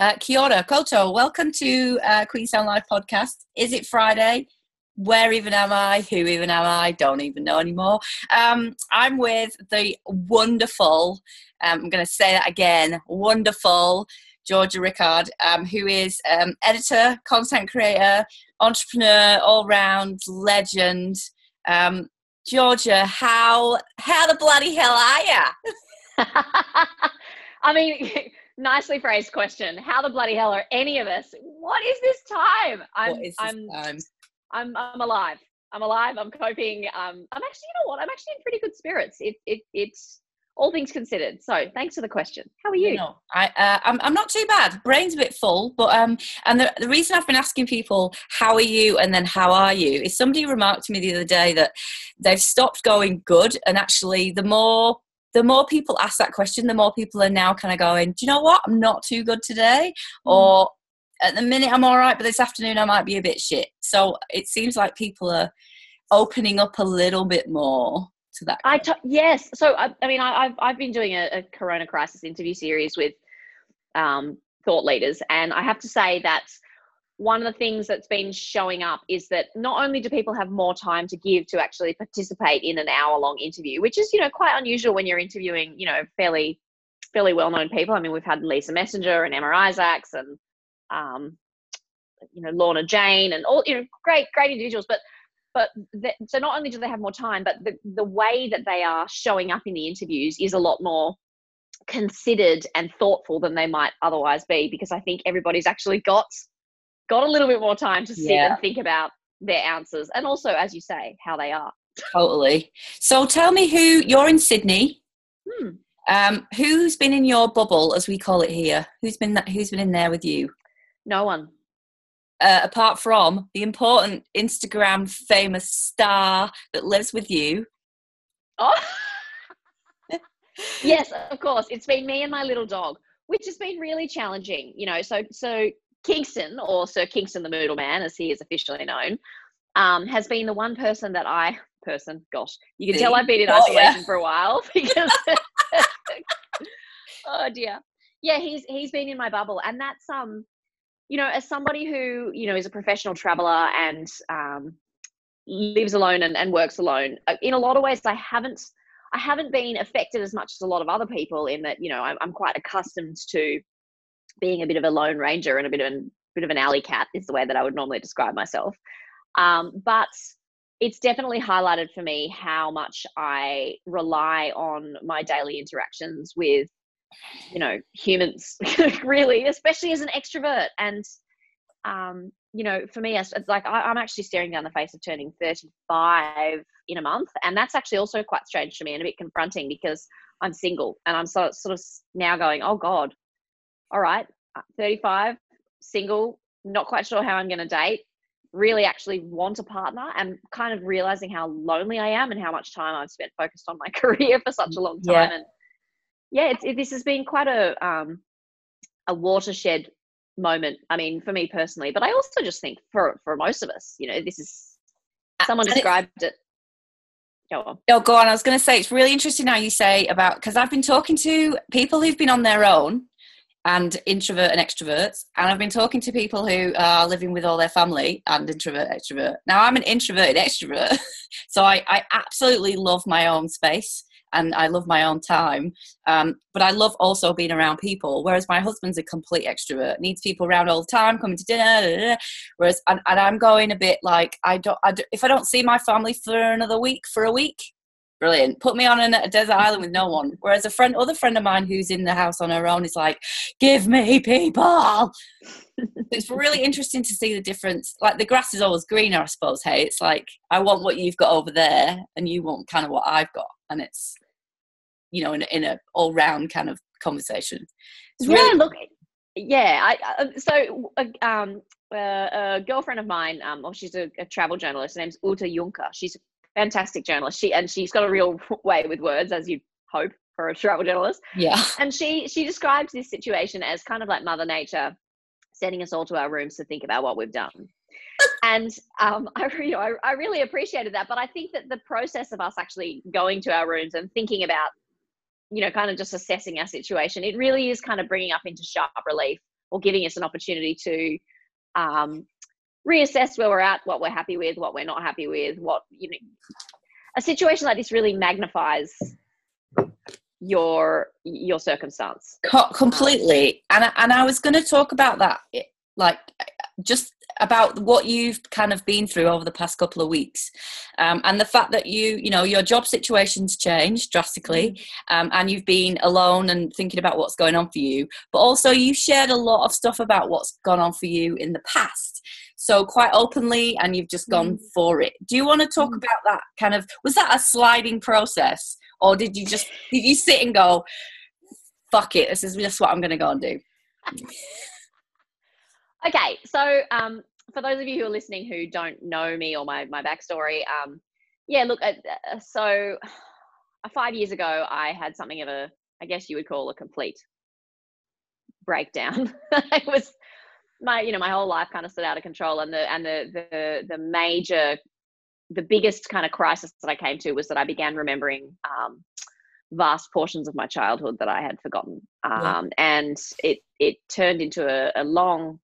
Uh, kia ora, koutou. Welcome to uh, Queenstown Live podcast. Is it Friday? Where even am I? Who even am I? Don't even know anymore. Um, I'm with the wonderful, um, I'm going to say that again, wonderful Georgia Rickard, um, who is um, editor, content creator, entrepreneur, all round legend. Um, Georgia, how how the bloody hell are you? I mean, nicely phrased question. How the bloody hell are any of us? What is this time? I'm what is this I'm, time? I'm I'm alive. I'm alive. I'm coping. Um, I'm actually, you know what? I'm actually in pretty good spirits. It it it's all things considered. So thanks for the question. How are you? No, I, uh, I'm, I'm not too bad. Brain's a bit full, but um, and the, the reason I've been asking people how are you and then how are you is somebody remarked to me the other day that they've stopped going good, and actually the more the more people ask that question, the more people are now kind of going, do you know what? I'm not too good today, Mm. or at the minute I'm all right, but this afternoon I might be a bit shit. So it seems like people are opening up a little bit more to that. I t- yes. So I, I mean, I, I've I've been doing a, a Corona crisis interview series with um, thought leaders, and I have to say that one of the things that's been showing up is that not only do people have more time to give to actually participate in an hour long interview, which is you know quite unusual when you're interviewing you know fairly fairly well known people. I mean, we've had Lisa Messenger and Emma Isaacs and um, you know Lorna Jane and all you know great great individuals, but but the, so not only do they have more time but the, the way that they are showing up in the interviews is a lot more considered and thoughtful than they might otherwise be because i think everybody's actually got got a little bit more time to sit Yeah. and think about their answers and also as you say how they are Totally. So tell me who you're in Sydney. hmm. Um, who's been in your bubble, as we call it here? Who's been that, who's been in there with you? no one Uh, apart from the important Instagram famous star that lives with you. oh yes of course it's been me and my little dog which has been really challenging you know so so kingston or sir kingston the moodle man as he is officially known um, has been the one person that i person gosh you can tell i've been in Oh, yeah. isolation for a while because oh dear yeah he's he's been in my bubble and that's um you know as somebody who you know is a professional traveler and um lives alone and, and works alone uh, in a lot of ways i haven't i haven't been affected as much as a lot of other people in that you know i'm, I'm quite accustomed to being a bit of a lone ranger and a bit of an bit of an alley cat is the way that i would normally describe myself. Um, but it's definitely highlighted for me how much i rely on my daily interactions with you know humans really especially as an extrovert. And um you know for me it's like I, i'm actually staring down the face of turning 35 in a month. And that's actually also quite strange to me and a bit confronting because i'm single and i'm of, sort of now going oh god all right uh, 35 single not quite sure how i'm going to date really actually want a partner and kind of realizing how lonely i am and how much time i've spent focused on my career for such a long Yeah. time and yeah it's, it, this has been quite a um a watershed moment i mean for me personally but i also just think for for most of us you know this is someone described it go on Oh, go on. I was going to say it's really interesting how you say about because I've been talking to people who've been on their own and introvert and extroverts, and I've been talking to people who are living with all their family and introvert extrovert. Now I'm an introverted extrovert, so I, I absolutely love my own space and I love my own time. Um, but I love also being around people. Whereas my husband's a complete extrovert, needs people around all the time, coming to dinner. Whereas and, and I'm going a bit like I don't, I don't. If I don't see my family for another week, for a week, brilliant. Put me on a, desert island with no one. Whereas a friend, other friend of mine who's in the house on her own is like, give me people. it's really interesting to see the difference. Like the grass is always greener, I suppose. Hey, it's like I want what you've got over there, and you want kind of what I've got, and it's you know in in a all round kind of conversation. It's yeah really look yeah i uh, so uh, um uh, a girlfriend of mine um well, she's a, a travel journalist her name's Ute Junker she's fantastic journalist. She and she's got a real way with words as you'd hope for a travel journalist. Yeah. and she she describes this situation as kind of like mother nature sending us all to our rooms to think about what we've done. And um, I, re- I, I really appreciated that but i think that the process of us actually going to our rooms and thinking about you know kind of just assessing our situation it really is kind of bringing up into sharp relief or giving us an opportunity to um, reassess where we're at, what we're happy with, what we're not happy with, what you know. A situation like this really magnifies your your circumstance completely and and I was going to talk about that like just about what you've kind of been through over the past couple of weeks um, and the fact that you you know your job situation's changed drastically mm-hmm. um, and you've been alone and thinking about what's going on for you but also you shared a lot of stuff about what's gone on for you in the past so quite openly and you've just gone mm. for it do you want to talk mm. about that kind of was that a sliding process or did you just did you sit and go fuck it this is just what i'm going to go and do okay so um, for those of you who are listening who don't know me or my my backstory um, yeah look uh, uh so uh, five years ago i had something of a i guess you would call a complete breakdown it was my you know my whole life kind of stood out of control and the and the the the major the biggest kind of crisis that I came to was that I began remembering um, vast portions of my childhood that I had forgotten, um, yeah. and it it turned into a, a long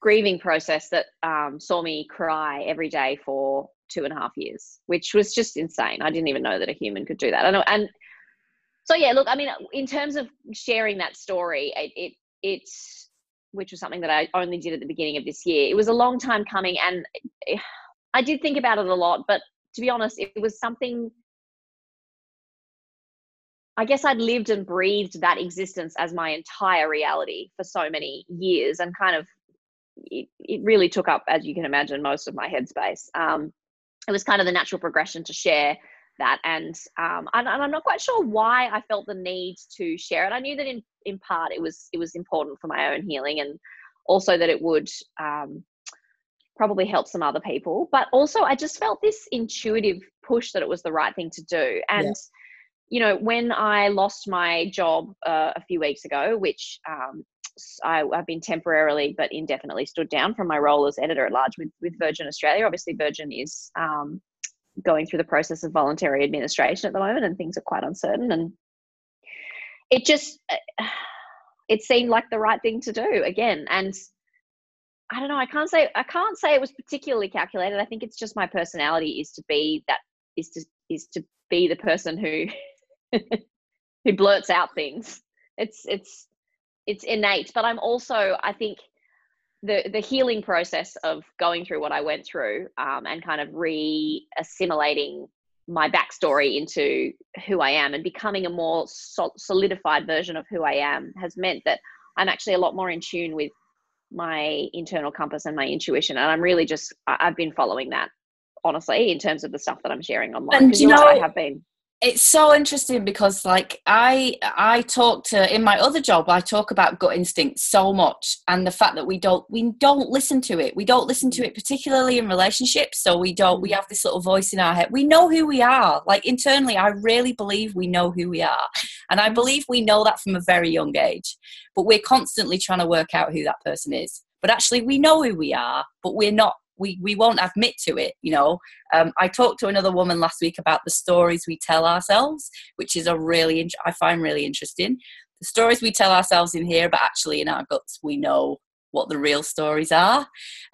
grieving process that um, saw me cry every day for two and a half years, which was just insane. I didn't even know that a human could do that. I know, and so yeah, look, I mean, in terms of sharing that story, it, it it's which was something that I only did at the beginning of this year. It was a long time coming, and eh, I did think about it a lot, but to be honest, it was something. I guess I'd lived and breathed that existence as my entire reality for so many years, and kind of it, it really took up, as you can imagine, most of my headspace. Um, it was kind of the natural progression to share that, and, um, and and I'm not quite sure why I felt the need to share it. I knew that in in part it was it was important for my own healing, and also that it would um, probably help some other people. But also, I just felt this intuitive push that it was the right thing to do. And, yeah. you know, when I lost my job uh, a few weeks ago, which um, I, have been temporarily but indefinitely stood down from my role as editor at large with, with Virgin Australia. Obviously, Virgin is um, going through the process of voluntary administration at the moment, and things are quite uncertain. And it just, uh, it seemed like the right thing to do again. And I don't know. I can't say I can't say it was particularly calculated. I think it's just my personality is to be that is to is to be the person who who blurts out things. It's it's it's innate, but I'm also I think the the healing process of going through what I went through um, and kind of re assimilating my backstory into who I am and becoming a more solidified version of who I am has meant that I'm actually a lot more in tune with my internal compass and my intuition and i'm really just i've been following that honestly in terms of the stuff that i'm sharing online and you know i have been it's so interesting because like i i talk to in my other job i talk about gut instinct so much and the fact that we don't we don't listen to it. We don't listen to it particularly in relationships so we don't we mm. have this little voice in our head. We know who we are. Like internally i really believe we know who we are. And i believe we know that from a very young age. But we're constantly trying to work out who that person is. But actually we know who we are but we're not we we won't admit to it you know? Um, i talked to another woman last week about the stories we tell ourselves which is a really i find really interesting. The stories we tell ourselves in here but actually in our guts we know what the real stories are.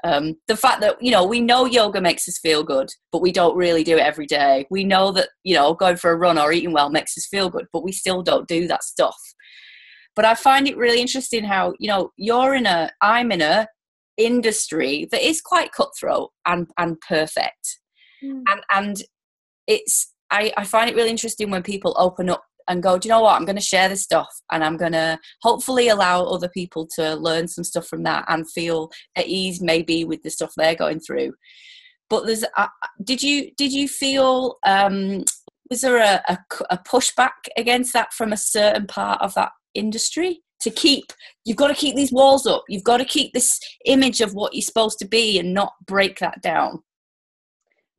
Um, the fact that you know we know yoga makes us feel good but we don't really do it every day. We know that you know going for a run or eating well makes us feel good but we still don't do that stuff. But i find it really interesting how you know you're in a i'm in a industry that is quite cutthroat and and perfect. Mm. and and it's I, I find it really interesting when people open up and go do you know what? I'm going to share this stuff and i'm going to hopefully allow other people to learn some stuff from that and feel at ease maybe with the stuff they're going through. But there's uh, did you did you feel um was there a, a, a pushback against that from a certain part of that industry to keep you've got to keep these walls up. You've got to keep this image of what you're supposed to be and not break that down.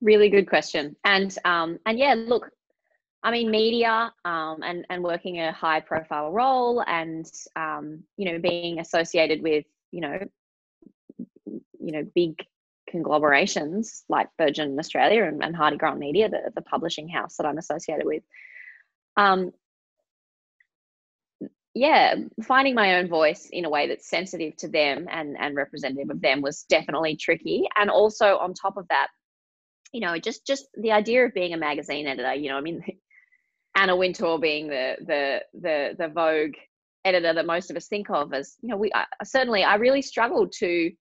Really good question. And um and yeah look i mean media um and and working a high profile role and um you know being associated with you know you know big conglomerations like virgin australia and, and Hardie Grant media the, the publishing house that i'm associated with. Um yeah, finding my own voice in a way that's sensitive to them and and representative of them was definitely tricky. And also on top of that, you know, just just the idea of being a magazine editor. You know, I mean, Anna Wintour being the the the the Vogue editor that most of us think of as you know we I, certainly I really struggled to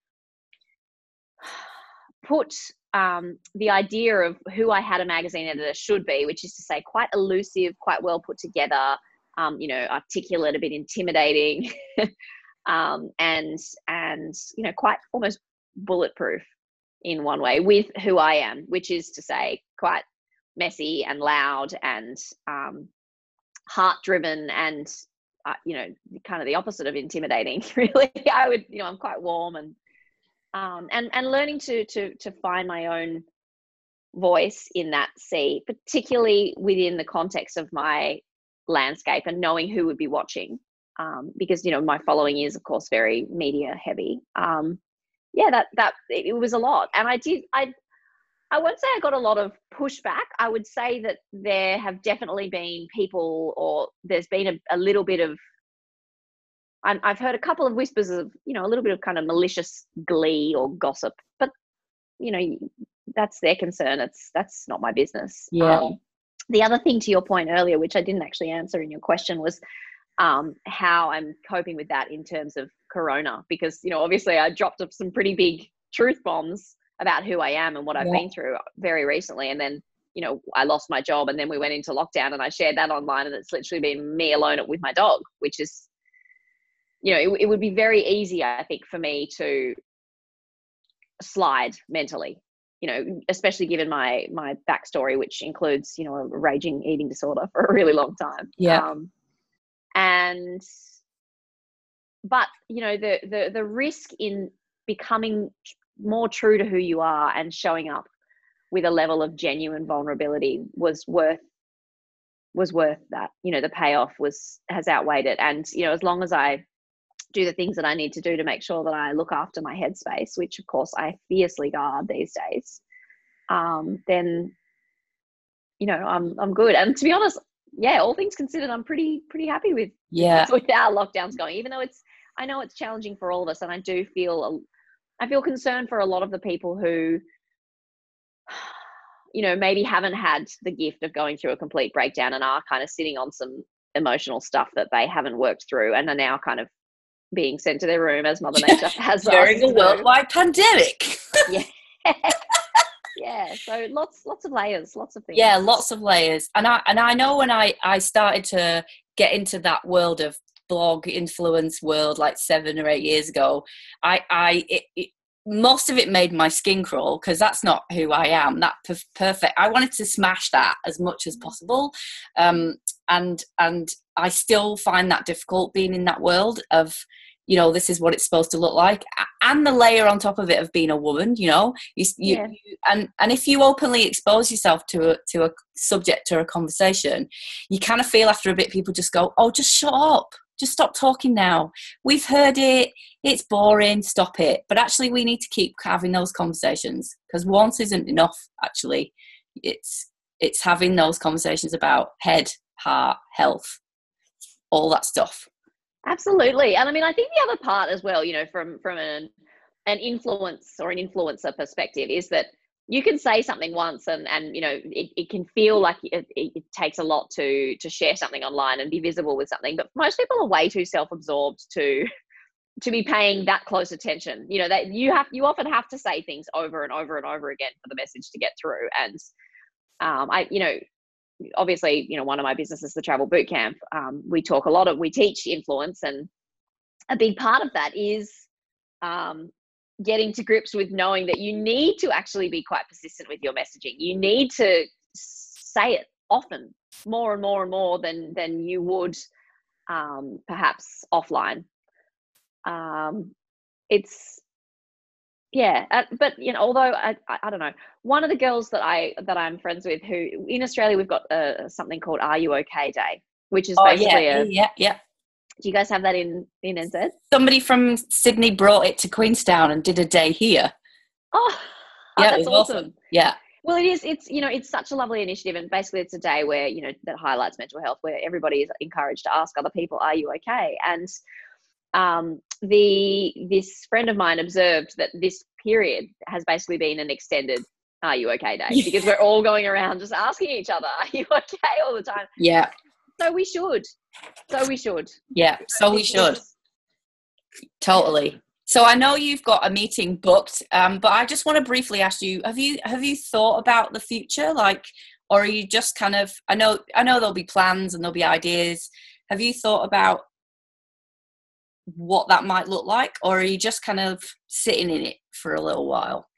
put um, the idea of who I had a magazine editor should be, which is to say quite elusive, quite well put together, um, you know, articulate, a bit intimidating, um, and and you know quite almost bulletproof in one way with who I am, which is to say quite messy and loud and um, heart driven and uh, you know kind of the opposite of intimidating really. I would you know i'm quite warm and um, and and learning to to to find my own voice in that sea particularly within the context of my landscape and knowing who would be watching um, because you know my following is of course very media heavy um, yeah that that it was a lot and i did i I won't say I got a lot of pushback. I would say that there have definitely been people, or there's been a, a little bit of. i have heard a couple of whispers of, you know, a little bit of kind of malicious glee or gossip, but you know, that's their concern. It's that's not my business. Yeah. Um, the other thing to your point earlier, which I didn't actually answer in your question, was um, how I'm coping with that in terms of Corona, because you know, obviously, I dropped up some pretty big truth bombs about who I am and what I've yeah. been through very recently. And then, you know, I lost my job and then we went into lockdown and I shared that online and it's literally been me alone with my dog, which is, you know, it, it would be very easy, I think, for me to slide mentally, you know, especially given my my backstory, which includes, you know, a raging eating disorder for a really long time. Yeah. Um, and but you know the the the risk in becoming more true to who you are and showing up with a level of genuine vulnerability was worth was worth that you know the payoff was has outweighed it and you know as long as i do the things that i need to do to make sure that i look after my headspace which of course i fiercely guard these days um then you know i'm i'm good. And to be honest yeah all things considered i'm pretty pretty happy with yeah. with our lockdowns going even though it's i know it's challenging for all of us and i do feel I feel concerned for a lot of the people who, you know, maybe haven't had the gift of going through a complete breakdown and are kind of sitting on some emotional stuff that they haven't worked through and are now kind of being sent to their room as Mother Nature has during a worldwide pandemic. yeah. yeah so lots lots of layers lots of things yeah lots of layers and i and i know when i i started to get into that world of blog influence world like seven or eight years ago, I, I, it, it, most of it made my skin crawl because that's not who I am. That perfect. I wanted to smash that as much as possible, um, and and I still find that difficult being in that world of you know this is what it's supposed to look like and the layer on top of it of being a woman you know you, you, yeah. you, and and if you openly expose yourself to a to a subject or a conversation you kind of feel after a bit people just go oh just shut up just stop talking now. We've heard it. It's boring. Stop it. But actually, we need to keep having those conversations because once isn't enough. Actually, it's it's having those conversations about head, heart, health, all that stuff. Absolutely, and I mean, I think the other part as well, you know, from from an an influence or an influencer perspective, is that you can say something once and and you know it, it can feel like it, it, takes a lot to to share something online and be visible with something. But most people are way too self-absorbed to to be paying that close attention. You know that you have you often have to say things over and over and over again for the message to get through. And um, i you know obviously you know one of my businesses the travel boot camp um, we talk a lot of we teach influence and a big part of that is um, getting to grips with knowing that you need to actually be quite persistent with your messaging. You need to say it often, more and more and more than than you would um, perhaps offline. Um, it's yeah, uh, but you know, although I, I, I don't know, one of the girls that I that I'm friends with, who in Australia we've got uh, something called "Are You Okay Day," which is oh, basically yeah, a yeah, yeah do you guys have that in in NZ? Somebody from Sydney brought it to Queenstown and did a day here. Oh, oh yeah, that's awesome. awesome. Yeah. Well, it is. It's you know, it's such a lovely initiative, and basically, it's a day where you know that highlights mental health, where everybody is encouraged to ask other people, "Are you okay?" And um, the this friend of mine observed that this period has basically been an extended "Are you okay?" day Yeah. because we're all going around just asking each other, "Are you okay?" all the time. Yeah, So we should. So we should. yeah. So we should totally. So I know you've got a meeting booked, um, but I just want to briefly ask you: Have you have you thought about the future, like, or are you just kind of? I know I know there'll be plans and there'll be ideas. Have you thought about what that might look like, or are you just kind of sitting in it for a little while?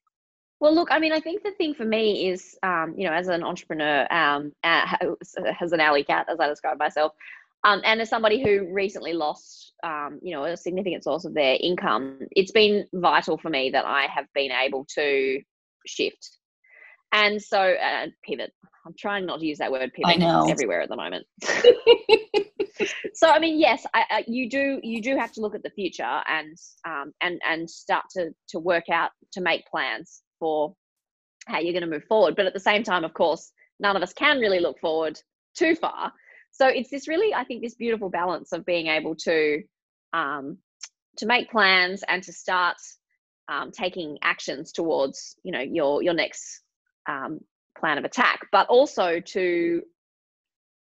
Well, look, I mean, I think the thing for me is, um, you know, as an entrepreneur, um, as an alley cat, as I describe myself, um, and as somebody who recently lost, um, you know, a significant source of their income, it's been vital for me that I have been able to shift. And so, uh, pivot. I'm trying not to use that word pivot. I 'cause know. It's everywhere at the moment. so I mean, yes, I, I, you do you do have to look at the future and um, and and start to to work out to make plans for how you're going to move forward. But at the same time, of course, none of us can really look forward too far. So it's this really, I think, this beautiful balance of being able to um, to make plans and to start um, taking actions towards you know your your next um, plan of attack, but also to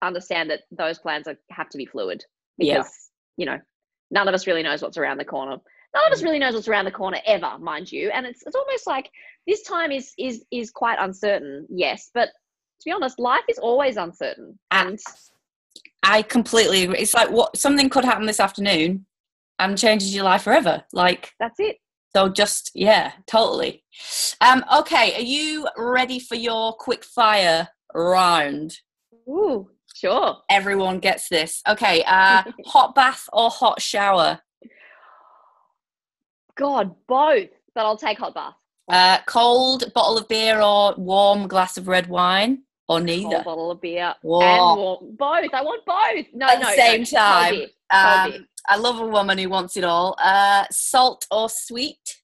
understand that those plans are, have to be fluid Yeah. because you know none of us really knows what's around the corner none of us really knows what's around the corner ever mind you and it's, it's almost like this time is is is quite uncertain yes but to be honest life is always uncertain and I completely agree. It's like what something could happen this afternoon and changes your life forever. Like that's it so, just yeah, totally. Um, okay, are you ready for your quick fire round? Ooh, sure Everyone gets this. Okay, uh, hot bath or hot shower? god both but i'll take hot bath Uh, cold bottle of beer or warm glass of red wine or Cold neither? bottle of beer Whoa. and warm. both i want both no At the no same no, cold time. beer, cold beer. Um, I love a woman who wants it all. Uh, salt or sweet?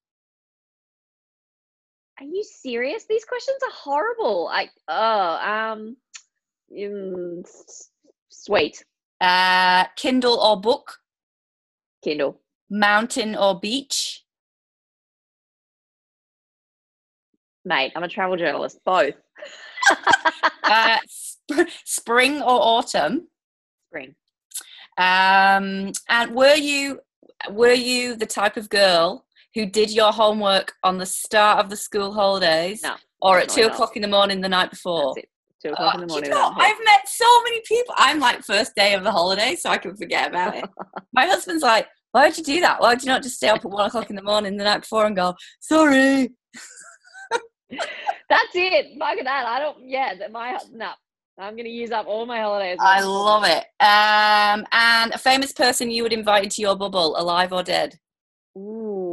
Are you serious? These questions are horrible. I oh um, mm, sweet Uh, Kindle or book? Kindle. Mountain or beach? Mate, I'm a travel journalist. Both. uh, sp- spring or autumn? Spring. Um, and were you were you the type of girl who did your homework on the start of the school holidays, No, or at two o'clock in the morning the night before? Two o'clock Oh, in the do you know. I've met so many people. I'm like first day of the holiday, so I can forget about it. My husband's like, "Why would you do that? Why would you not just stay up at one o'clock in the morning the night before and go, sorry?" That's it. Fuck that. I don't. Yeah, that my no. I'm gonna use up all my holidays. I love it. Um, and a famous person you would invite into your bubble, alive or dead? Ooh,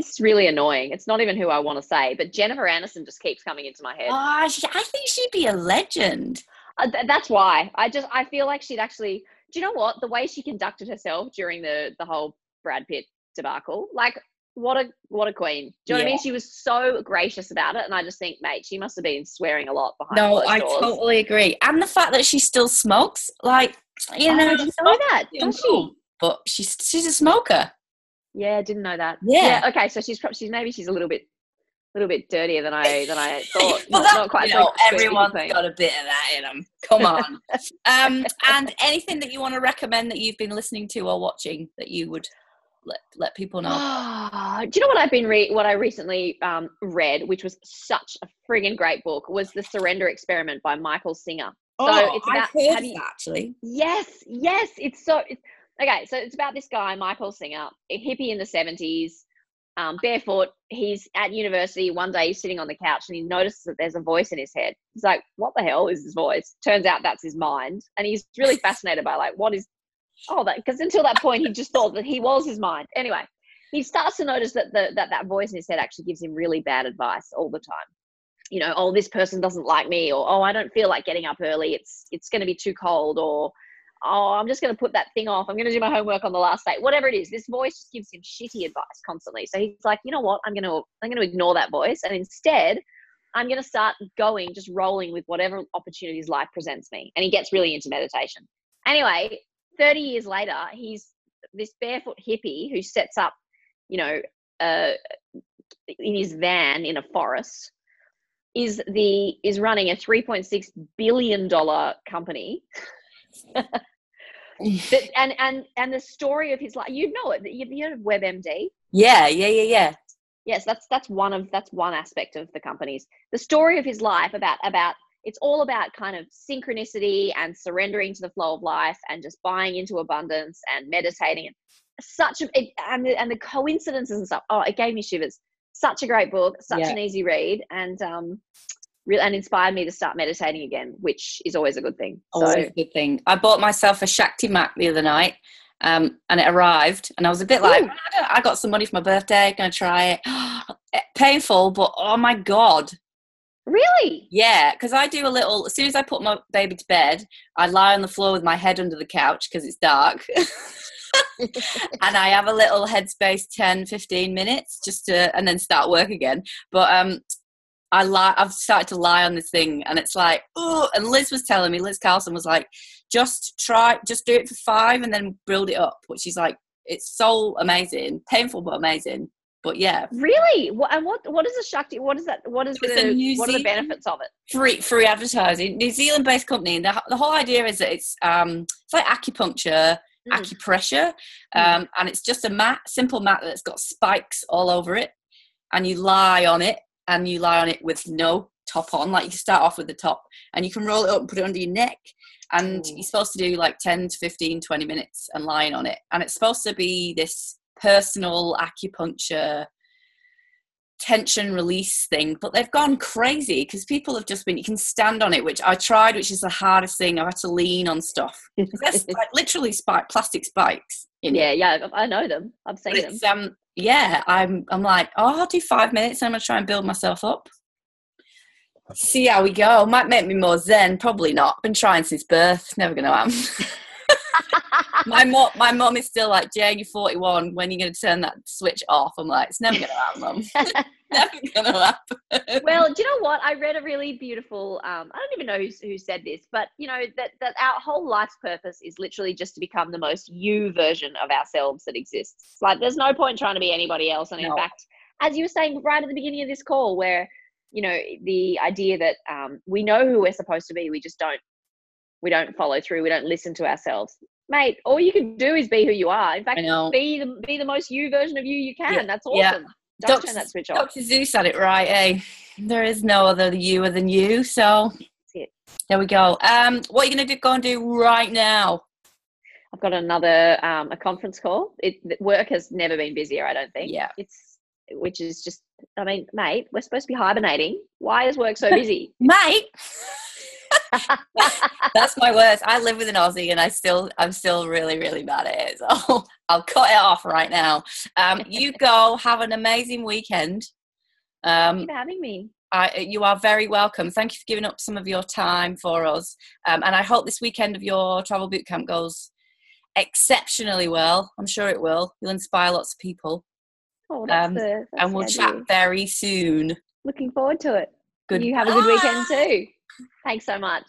This is really annoying. It's not even who I want to say, but Jennifer Aniston just keeps coming into my head. Ah, she, I think she'd be a legend. Uh, th- that's why I just I feel like she'd actually. Do you know what the way she conducted herself during the the whole Brad Pitt debacle? Like what a what a queen. Do you know what I mean? She was so gracious about it, and I just think, mate, she must have been swearing a lot behind. No, I doors. totally agree. And the fact that she still smokes, like you Oh, know, I didn't know that. Yeah, Does no. she? but she's she's a smoker. Yeah, I didn't know that. Yeah. okay, so she's probably she's maybe she's a little bit a little bit dirtier than I than I thought. well, not, not quite you so know, everyone's clean. got a bit of that in them. Come on. um, and anything that you want to recommend that you've been listening to or watching that you would let let people know? Do you know what I've been re- what I recently um, read, which was such a friggin' great book, was The Surrender Experiment by Michael Singer. So it's Oh, I've heard how of do you- that, actually. Yes, yes, it's so. It's, okay, so it's about this guy, Michael Singer, a hippie in the seventies, um, barefoot. He's at university. One day, he's sitting on the couch and he notices that there's a voice in his head. He's like, "What the hell is this voice?" Turns out that's his mind, and he's really fascinated by like, what is oh that? Because until that point, he just thought that he was his mind. Anyway, he starts to notice that the, that that voice in his head actually gives him really bad advice all the time you know oh this person doesn't like me or oh i don't feel like getting up early it's it's going to be too cold or oh, I'm just going to put that thing off. I'm going to do my homework on the last day. Whatever it is, this voice just gives him shitty advice constantly. So he's like, you know what? I'm going to I'm going to ignore that voice, and instead, I'm going to start going, just rolling with whatever opportunities life presents me. And he gets really into meditation. Anyway, 30 years later, he's this barefoot hippie who sets up, you know, uh, in his van in a forest is the is running a 3.6 billion dollar company that, and and and the story of his life you know it you, you know webmd? Yeah yeah yeah yeah. Yes that's that's one of that's one aspect of the companies. The story of his life about about it's all about kind of synchronicity and surrendering to the flow of life and just buying into abundance and meditating. And such a it, and the, and the coincidences and stuff oh it gave me shivers. Such a great book such yeah. an easy read and um really and inspired me to start meditating again, which is always a good thing. Always so, a good thing. I bought myself a Shakti mat the other night. Um, and it arrived, and I was a bit like, I, I, got some money for my birthday, gonna try it. Painful, but oh my god, Really? Yeah, because I do a little. As soon as I put my baby to bed, I lie on the floor with my head under the couch because it's dark. and I have a little headspace 10, 15 minutes just to, and then start work again. But um, I lie, I've started to lie on this thing, and it's like, oh. And Liz was telling me, Liz Carlson was like, just try, just do it for five, and then build it up. Which is like, it's so amazing, painful but amazing. But yeah, really. What and what what is the Shakti? What is that? What is the what are the benefits of it? Free free advertising. New Zealand based company. And the, the whole idea is that it's um it's like acupuncture. Mm. Acupressure, mm. um, mm. and it's just a mat, simple mat that's got spikes all over it, and you lie on it, and you lie on it with no top on. Like you start off with the top and you can roll it up and put it under your neck. And Ooh. you're supposed to do like 10 to 15, 20 minutes and lying on it. And it's supposed to be this personal acupuncture tension release thing, but they've gone crazy because people have just been, you can stand on it, which I tried, which is the hardest thing. I've had to lean on stuff. There's like literally spike, plastic spikes. yeah, yeah, I know them. I've seen them. Um, yeah, I'm I'm like, oh, I'll do five minutes and I'm gonna try and build myself up. See how we go. Might make me more zen, probably not. Been trying since birth, never gonna happen. my mom, my mom is still like, Jane, you're 41. When are you going to turn that switch off? I'm like, it's never going to happen, mom. never going to happen. well, do you know what? I read a really beautiful. Um, I don't even know who, who said this, but you know that that our whole life's purpose is literally just to become the most you version of ourselves that exists. Like, there's no point trying to be anybody else. And no. in fact, as you were saying right at the beginning of this call, where you know the idea that um, we know who we're supposed to be, we just don't we don't follow through we don't listen to ourselves. Mate all you can do is be who you are. In fact be the be the most you version of you you can. Yeah. that's awesome. Yeah. don't Dr. turn that switch off. Dr Seuss said it right eh? There is no other you than you so there we go. Um what are you gonna do go and do right now? I've got another um a conference call. It work has never been busier i don't think. Yeah. It's which is just i mean mate we're supposed to be hibernating. Why is work so busy? Mate That's my worst. I live with an Aussie, and I still, I'm still really, really bad at it. So I'll cut it off right now. Um, you go. Have an amazing weekend. Um, Thank you for having me. I, you are very welcome. Thank you for giving up some of your time for us. Um, and I hope this weekend of your travel boot camp goes exceptionally well. I'm sure it will. You'll inspire lots of people. Oh, that's um, the, and we'll chat very soon. Looking forward to it. Good. You have a good weekend too. Thanks so much.